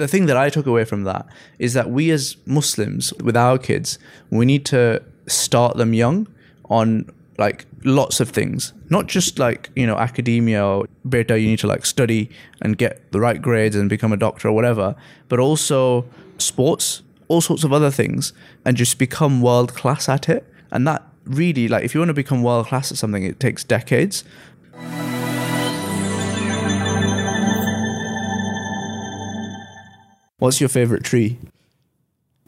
the thing that I took away from that is that we as Muslims, with our kids, we need to start them young on like lots of things, not just like, you know, academia or beta, you need to like study and get the right grades and become a doctor or whatever, but also sports, all sorts of other things, and just become world class at it. And that really, like, if you want to become world class at something, it takes decades. What's your favorite tree?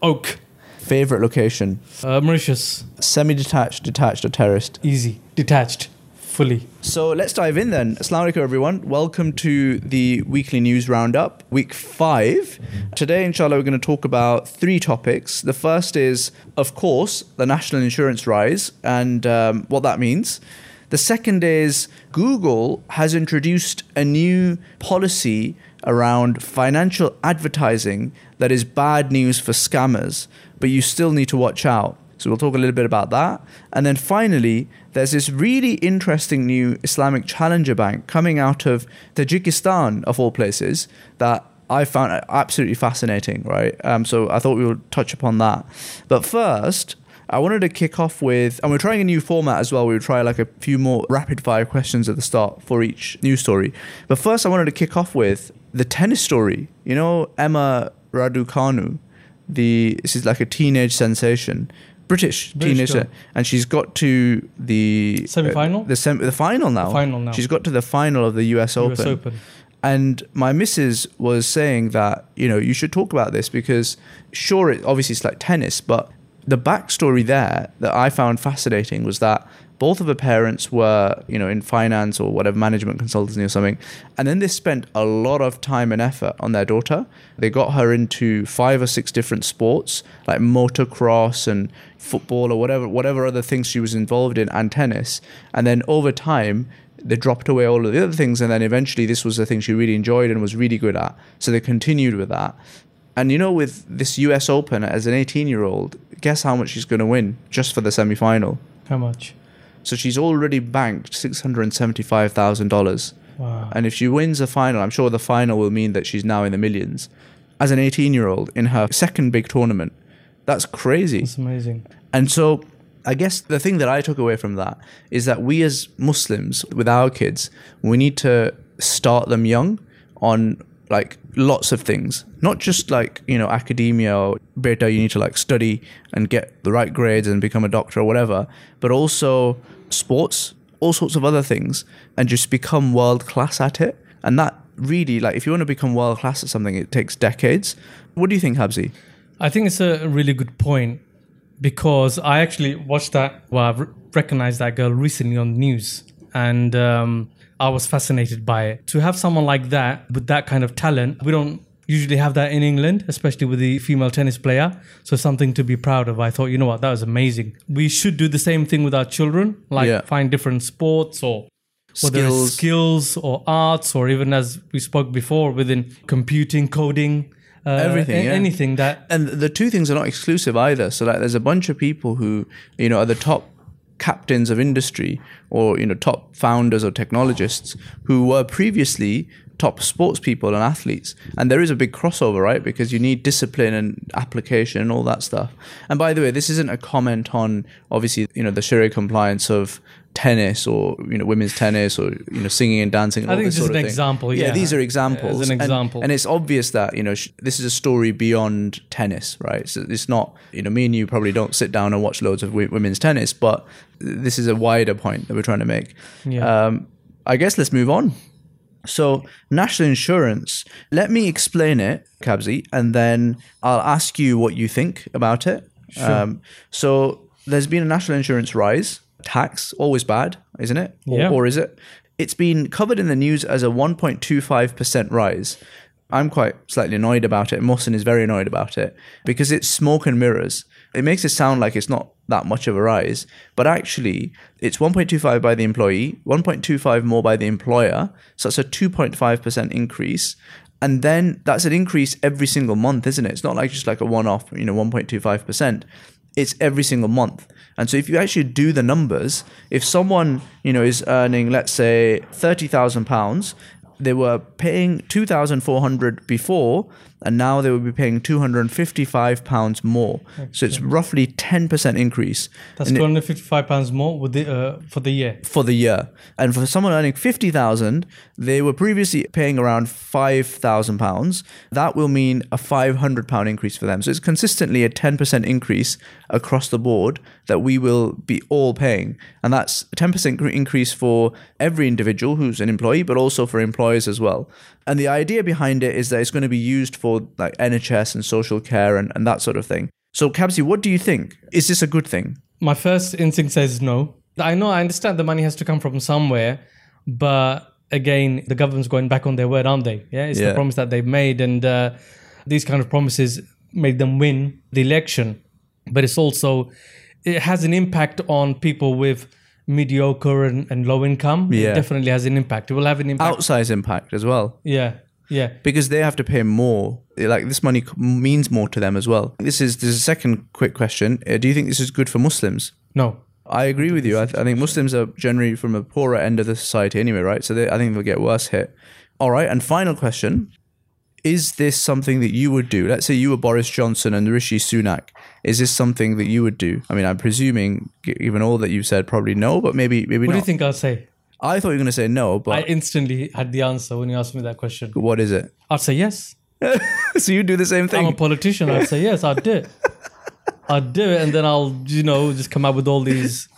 Oak. Favorite location? Uh, Mauritius. Semi detached, detached, or terraced? Easy. Detached. Fully. So let's dive in then. Assalamu alaikum, everyone. Welcome to the weekly news roundup, week five. Today, inshallah, we're going to talk about three topics. The first is, of course, the national insurance rise and um, what that means. The second is Google has introduced a new policy around financial advertising that is bad news for scammers, but you still need to watch out. So we'll talk a little bit about that. And then finally, there's this really interesting new Islamic challenger bank coming out of Tajikistan, of all places, that I found absolutely fascinating, right? Um, so I thought we would touch upon that. But first, I wanted to kick off with, and we're trying a new format as well. We would try like a few more rapid fire questions at the start for each news story. But first, I wanted to kick off with the tennis story. You know, Emma Raducanu, the this is like a teenage sensation. British, British teenager, girl. and she's got to the Semi-final? uh, the sem- the final now. final now. She's got to the final of the U.S. Open. US Open. And my missus was saying that, you know, you should talk about this because sure, it, obviously it's like tennis, but the backstory there that I found fascinating was that both of her parents were, you know, in finance or whatever, management consultancy or something. And then they spent a lot of time and effort on their daughter. They got her into five or six different sports, like motocross and football or whatever, whatever other things she was involved in, and tennis. And then over time, they dropped away all of the other things and then eventually this was the thing she really enjoyed and was really good at so they continued with that and you know with this us open as an 18 year old guess how much she's going to win just for the semi-final How much? so she's already banked $675000 Wow. and if she wins the final i'm sure the final will mean that she's now in the millions as an 18 year old in her second big tournament that's crazy That's amazing. and so I guess the thing that I took away from that is that we as Muslims, with our kids, we need to start them young on like lots of things, not just like, you know, academia or beta, you need to like study and get the right grades and become a doctor or whatever, but also sports, all sorts of other things, and just become world class at it. And that really, like, if you want to become world class at something, it takes decades. What do you think, Habsi? I think it's a really good point because I actually watched that. Well, I've recognized that girl recently on the news, and um, I was fascinated by it. To have someone like that with that kind of talent, we don't usually have that in England, especially with the female tennis player. So something to be proud of. I thought, you know what, that was amazing. We should do the same thing with our children, like Yeah. find different sports or whether it's Skills. skills or arts or even as we spoke before within computing, coding. Uh, Everything, a- yeah. anything that and the two things are not exclusive either. So like, there's a bunch of people who you know are the top captains of industry or you know top founders or technologists who were previously top sports people and athletes. And there is a big crossover right? Because you need discipline and application and all that stuff. And by the way this isn't a comment on obviously you know the sharia compliance of tennis or you know women's tennis or you know singing and dancing and I all think this it's just sort an example, yeah, yeah. these are examples As an And- example. and it's obvious that you know sh- this is a story beyond tennis, right? So it's not you know me and you probably don't sit down and watch loads of w- women's tennis, but this is a wider point that we're trying to make. Yeah. Um, I guess let's move on. So national insurance. Let me explain it, Kabzi, and then I'll ask you what you think about it. Um, so there's been a national insurance rise. Tax always bad, isn't it? Or, Yeah. or is it? It's been covered in the news as a 1.25% rise. I'm quite slightly annoyed about it. Mohsin is very annoyed about it because it's smoke and mirrors. It makes it sound like it's not that much of a rise, but actually it's 1.25 by the employee, 1.25 more by the employer. So it's a 2.5% increase. And then that's an increase every single month, isn't it? It's not like just like a one off, you know, 1.25%. It's every single month. And so if you actually do the numbers, if someone, you know, is earning, let's say, £30,000, they were paying 2400 before and now they will be paying 255 pounds more. So it's roughly 10% increase That's And it- two hundred fifty-five pounds more with the uh, for the year. for the year. And for someone earning 50,000, they were previously paying around 5,000 pounds. That will mean a 500 pound increase for them. So it's consistently a 10% increase across the board that we will be all paying. And that's a 10% increase for every individual who's an employee, but also for employers as well. And the idea behind it is that it's going to be used for like NHS and social care and, and that sort of thing. So, Kabsi, what do you think? Is this a good thing? My first instinct says no. I know, I understand the money has to come from somewhere, but again, the government's going back on their word, aren't they? Yeah, it's Yeah. the promise that they've made, and uh, these kind of promises made them win the election. But it's also it has an impact on people with mediocre and, and low income. Yeah. It definitely has an impact. It will have an impact. Outsize impact as well. Yeah, yeah. because they have to pay more. Like this money means more to them as well. This is this is a second quick question. Uh, do you think this is good for Muslims? No. I agree with you. I, th- I think Muslims are generally from a poorer end of the society anyway, right? So they, I think they'll get worse hit. All right. And final question: Is this something that you would do? Let's say you were Boris Johnson and Rishi Sunak. Is this something that you would do? I mean, I'm presuming, given all that you've said, probably no, but maybe maybe What do you think I'll say? I thought you were going to say no, but I instantly had the answer when you asked me that question. what is it? I'd say yes. so you do the same thing. I'm a politician. I'd say yes. I'd do it. I'd do it, and then I'll, you know, just come up with all these,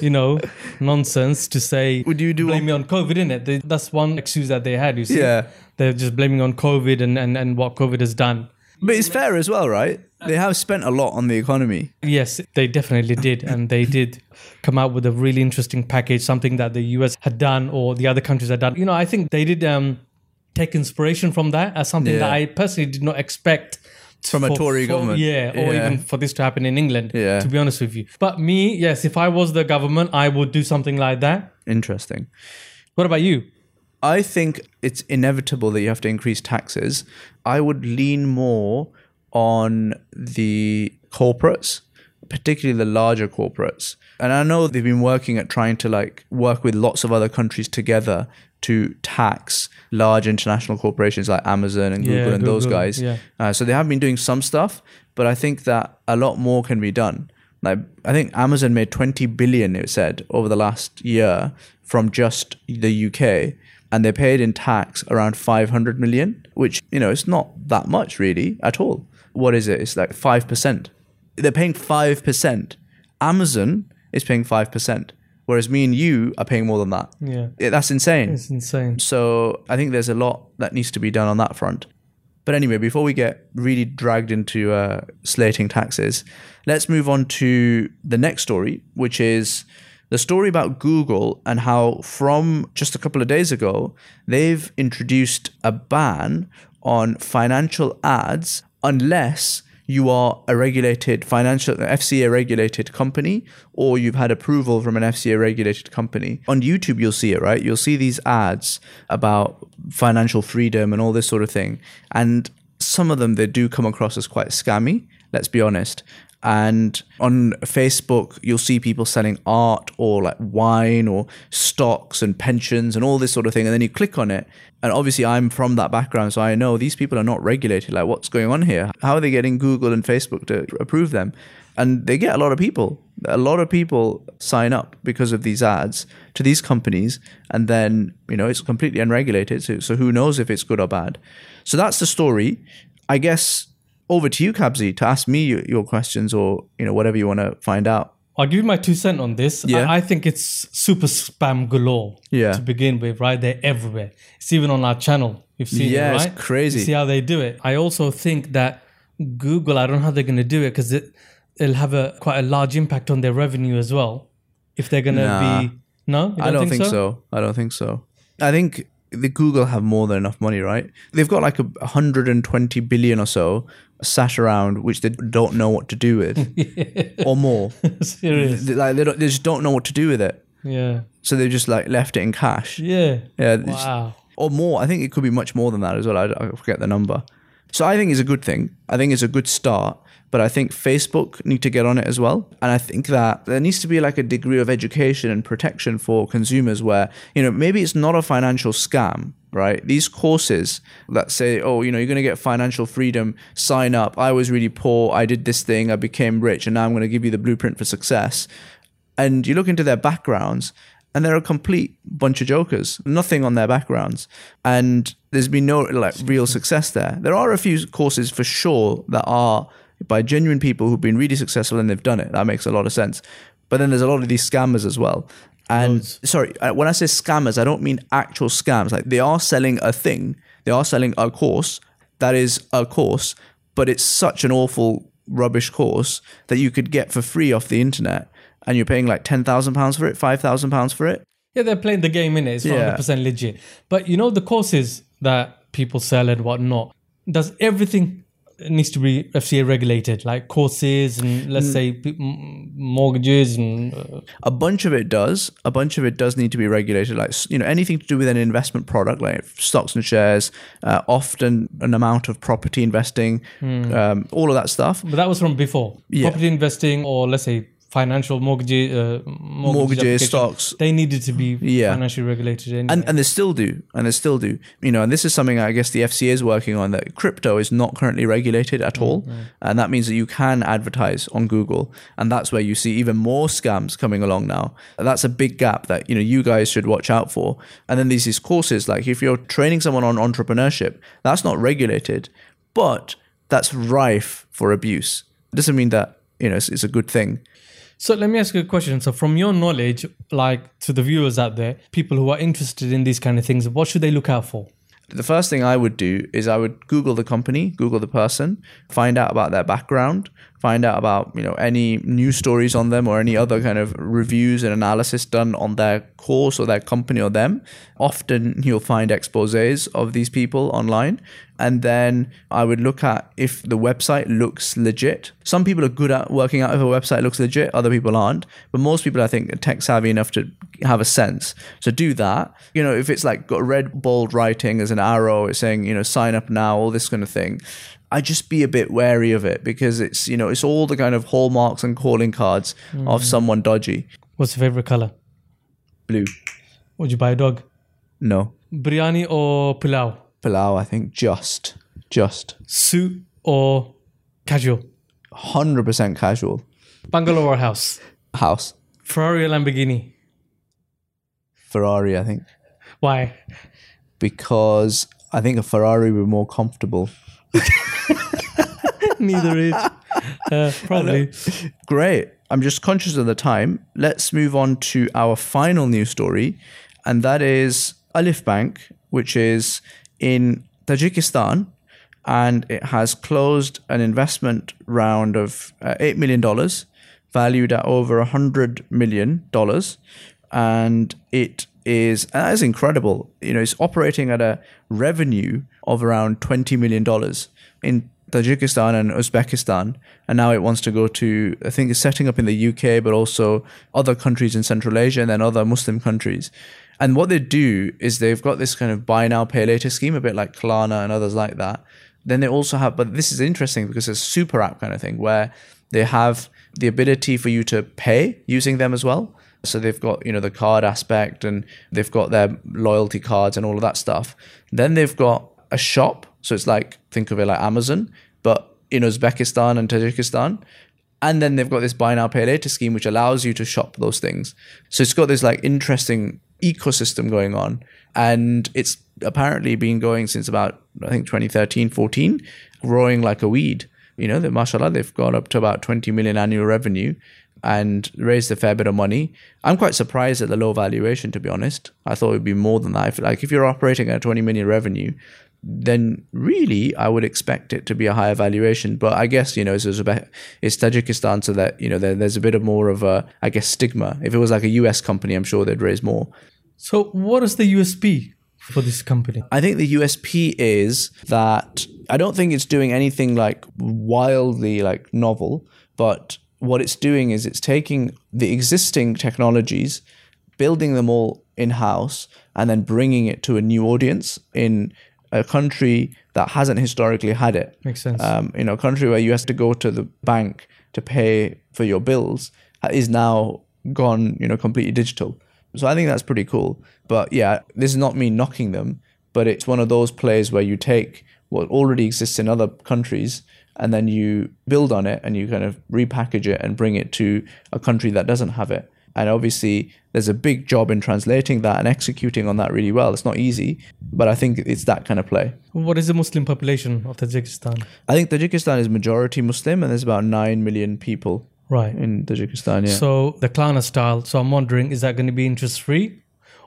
you know, nonsense to say. Would you do blame me on COVID? In it, that's one excuse that they had. You see, Yeah. They're just blaming on COVID and and and what COVID has done. But it's fair as well, right? They have spent a lot on the economy. Yes, they definitely did, and they did come out with a really interesting package, something that the US had done or the other countries had done. You know, I think they did um, take inspiration from that as something that I personally did not expect From a Tory government. Yeah, or Yeah. even for this to happen in England. Yeah. To be honest with you, but me, yes, if I was the government, I would do something like that. Interesting. What about you? I think it's inevitable that you have to increase taxes. I would lean more on the corporates, particularly the larger corporates. And I know they've been working at trying to like work with lots of other countries together to tax large international corporations like Amazon and Google Yeah, and those guys. yeah. Uh, so they have been doing some stuff, but I think that a lot more can be done. Like I think Amazon made 20 billion, it said, over the last year from just the UK, and they paid in tax around 500 million, which you know it's not that much really at all. What is it? It's like five percent. They're paying five percent. Amazon is paying five percent, whereas me and you are paying more than that. Yeah, Yeah, That's insane. it's insane. So I think there's a lot that needs to be done on that front. But anyway, before we get really dragged into uh, slating taxes, let's move on to the next story, which is the story about Google and how, from just a couple of days ago, they've introduced a ban on financial ads unless you are a regulated financial FCA regulated company or you've had approval from an FCA regulated company. On YouTube you'll see it, right? You'll see these ads about financial freedom and all this sort of thing. And some of them they do come across as quite scammy, let's be honest. And on Facebook, you'll see people selling art or like wine or stocks and pensions and all this sort of thing. And then you click on it. And obviously, I'm from that background. So I know these people are not regulated. Like, what's going on here? How are they getting Google and Facebook to approve them? And they get a lot of people. A lot of people sign up because of these ads to these companies. And then, you know, it's completely unregulated. So, so who knows if it's good or bad? So that's the story. I guess over to you, Kabzi, to ask me your, your questions or you know whatever you want to find out. I'll give you my two cent on this. Yeah. I, I think it's super spam galore Yeah. to begin with, right? They're everywhere. It's even on our channel. You've seen Yeah, it, it's right? crazy. You see how they do it. I also think that Google, I don't know how they're going to do it because it, it'll have a quite a large impact on their revenue as well. If they're going to Nah. be. No? You I don't think, so? I don't think so. I think the Google have more than enough money, right? They've got like a 120 billion or so sat around, which they don't know what to do with, or more. Serious. They, like they, don't, they just don't know what to do with it, Yeah. so they've just like left it in cash. Yeah. Yeah, they just- Wow. or more. I think it could be much more than that as well. I, I forget the number. So I think it's a good thing. I think it's a good start. But I think Facebook need to get on it as well. And I think that there needs to be like a degree of education and protection for consumers where, you know, maybe it's not a financial scam, right? These courses that say, oh, you know, you're going to get financial freedom, sign up. I was really poor. I did this thing. I became rich. And now I'm going to give you the blueprint for success. And you look into their backgrounds and they're a complete bunch of jokers, nothing on their backgrounds. And there's been no like real success there. There are a few courses for sure that are by genuine people who've been really successful and they've done it. That makes a lot of sense. But then there's a lot of these scammers as well. And Loads. sorry, uh, when I say scammers, I don't mean actual scams. Like they are selling a thing, they are selling a course that is a course, but it's such an awful rubbish course that you could get for free off the internet and you're paying like £10,000 for it, £5,000 for it. Yeah, they're playing the game in it. It's Yeah. 100% legit. But you know, the courses that people sell and whatnot, does everything needs to be FCA regulated, like courses and let's say mortgages and uh, A bunch of it does. A bunch of it does need to be regulated. Like you know, anything to do with an investment product, like stocks and shares, uh, often an amount of property investing, um, all of that stuff. but that was from before Yeah. property investing or let's say financial mortgages, uh, mortgage Mortgages, stocks. They needed to be Yeah. financially regulated. Anyway. And, and they still do, and they still do. You know, and this is something I guess the FCA is working on. That crypto is not currently regulated at all, and that means that you can advertise on Google, and that's where you see even more scams coming along now. That's a big gap that you know you guys should watch out for. And then these these courses, like if you're training someone on entrepreneurship, that's not regulated, but that's rife for abuse. It doesn't mean that you know it's, it's a good thing. So let me ask you a question. So from your knowledge, like to the viewers out there, people who are interested in these kind of things, what should they look out for? the first thing I would do is I would Google the company, Google the person, find out about their background, find out about you know any news stories on them or any other kind of reviews and analysis done on their course or their company or them. Often you'll find exposés of these people online, and then I would look at if the website looks legit. Some people are good at working out if a website looks legit, other people aren't, but most people I think are tech savvy enough to have a sense. So do that. You know, if it's like got red bold writing as an arrow, it's saying, you know, sign up now, all this kind of thing. I just be a bit wary of it because it's, you know, it's all the kind of hallmarks and calling cards of mm. someone dodgy. What's your favorite color? Blue. Would you buy a dog? No. Biryani or pilau? Pilau, I think just, just Suit or casual? 100% casual. Bungalow or house? House. Ferrari or Lamborghini? Ferrari, I think. Why? Because I think a Ferrari would be more comfortable. Neither is. Uh, probably. Great. I'm just conscious of the time. Let's move on to our final news story, and that is Alif Bank, which is in Tajikistan, and it has closed an investment round of uh, $8 million, valued at over $100 million. And it is, and that is incredible. You know, it's operating at a revenue of around $20 million in Tajikistan and Uzbekistan, and now it wants to go to, I think it's setting up in the UK, but also other countries in Central Asia and then other Muslim countries. And what they do is they've got this kind of buy now, pay later scheme, a bit like Klarna and others like that. Then they also have, but this is interesting because it's a super app kind of thing where they have the ability for you to pay using them as well. So they've got, you know, the card aspect and they've got their loyalty cards and all of that stuff. Then they've got a shop. So it's like, think of it like Amazon, but in Uzbekistan and Tajikistan. And then they've got this buy now, pay later scheme, which allows you to shop those things. So it's got this like interesting ecosystem going on. And it's apparently been going since about, I think, 2013, 14, growing like a weed. You know, that mashallah, they've got up to about 20 million annual revenue and raised a fair bit of money. I'm quite surprised at the low valuation, to be honest. I thought it would be more than that. If, like if you're operating at 20 million revenue, then really I would expect it to be a higher valuation. But I guess you know it's, it's Tajikistan, so that you know there, there's a bit of more of a I guess stigma. If it was like a US company, I'm sure they'd raise more. So, what is the USP for this company? I think the USP is that I don't think it's doing anything like wildly like novel, but what it's doing is it's taking the existing technologies, building them all in house, and then bringing it to a new audience in a country that hasn't historically had it. Makes sense. Um, you know, a country where you have to go to the bank to pay for your bills is now gone, you know, completely digital. So I think that's pretty cool. But yeah, this is not me knocking them, but it's one of those plays where you take what already exists in other countries and then you build on it and you kind of repackage it and bring it to a country that doesn't have it. And obviously, there's a big job in translating that and executing on that really well. It's not easy, but I think it's that kind of play. what is the Muslim population of Tajikistan? I think Tajikistan is majority Muslim, and there's about 9 million people Right. in Tajikistan. Yeah. So the Klarna style. So I'm wondering, is that going to be interest free,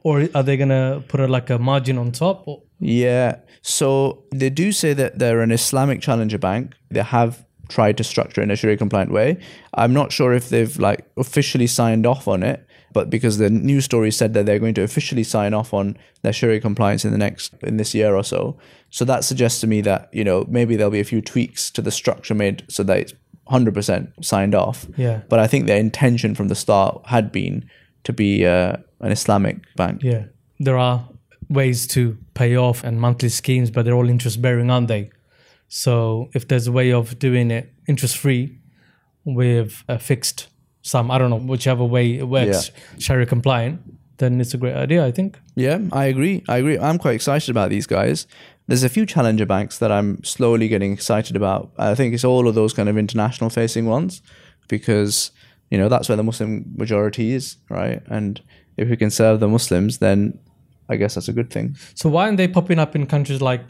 or are they going to put a, like a margin on top? Or, Yeah. So they do say that they're an Islamic challenger bank. They have tried to structure in a Sharia compliant way. I'm not sure if they've like officially signed off on it, but because the news story said that they're going to officially sign off on their Sharia compliance in the next in this year or so. So that suggests to me that, you know, maybe there'll be a few tweaks to the structure made so that it's 100% signed off. Yeah. But I think their intention from the start had been to be uh, an Islamic bank. yeah, there are ways to pay off and monthly schemes, but they're all interest bearing, aren't they? So if there's a way of doing it interest free with a fixed sum, I don't know whichever way it works, Sharia compliant, then it's a great idea. I think. Yeah, I agree. I agree. I'm quite excited about these guys. There's a few challenger banks that I'm slowly getting excited about. I think it's all of those kind of international facing ones because, you know, that's where the Muslim majority is, right? And if we can serve the Muslims, then I guess that's a good thing. So why aren't they popping up in countries like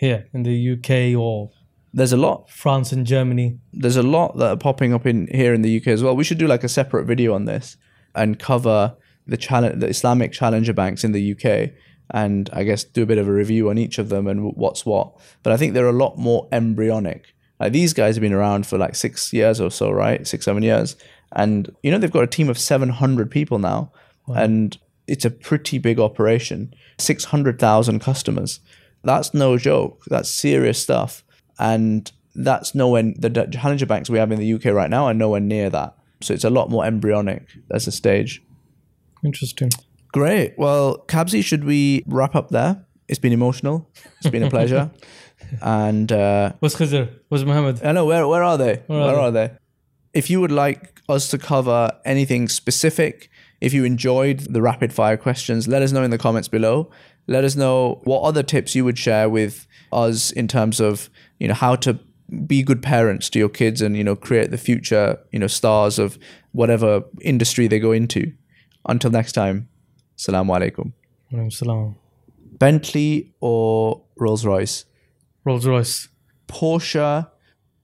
here in the UK or There's a lot. France and Germany? There's a lot that are popping up in here in the UK as well. We should do like a separate video on this and cover the challenge, the Islamic challenger banks in the UK, and I guess do a bit of a review on each of them and what's what. But I think they're a lot more embryonic. Like these guys have been around for like six years or so, right? Six, seven years, and you know they've got a team of seven hundred people now, and it's a pretty big operation. Six hundred thousand customers. That's no joke. That's serious stuff, and that's nowhere. The challenger banks we have in the UK right now are nowhere near that. So it's a lot more embryonic as a stage. Interesting. Great. Well, Kabzi, should we wrap up there? It's been emotional. It's been a pleasure. and uh, What's Khizr? What's Muhammad? I know where where are they? Where, are are, they? If you would like us to cover anything specific, if you enjoyed the rapid fire questions, let us know in the comments below. Let us know what other tips you would share with us in terms of you know how to be good parents to your kids and you know create the future you know stars of whatever industry they go into. Until next time, Assalamu alaikum. Salam. Bentley or Rolls Royce? Rolls Royce. Porsche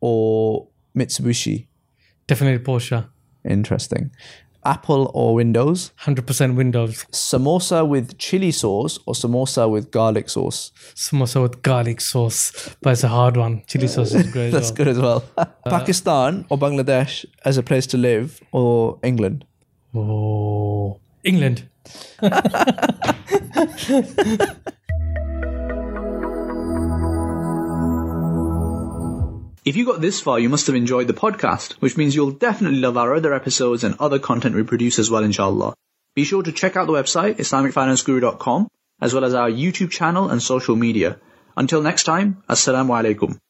or Mitsubishi? Definitely Porsche. Interesting. Apple or Windows? 100% Windows. Samosa with chili sauce or samosa with garlic sauce? Samosa with garlic sauce. But it's a hard one. Chili sauce is great. That's well. good as well. Uh, Pakistan or Bangladesh as a place to live or England? Oh. England. If you got this far, you must have enjoyed the podcast, which means you'll definitely love our other episodes and other content we produce as well, inshallah. Be sure to check out the website, IslamicFinanceGuru.com, as well as our YouTube channel and social media. Until next time, Assalamu alaikum.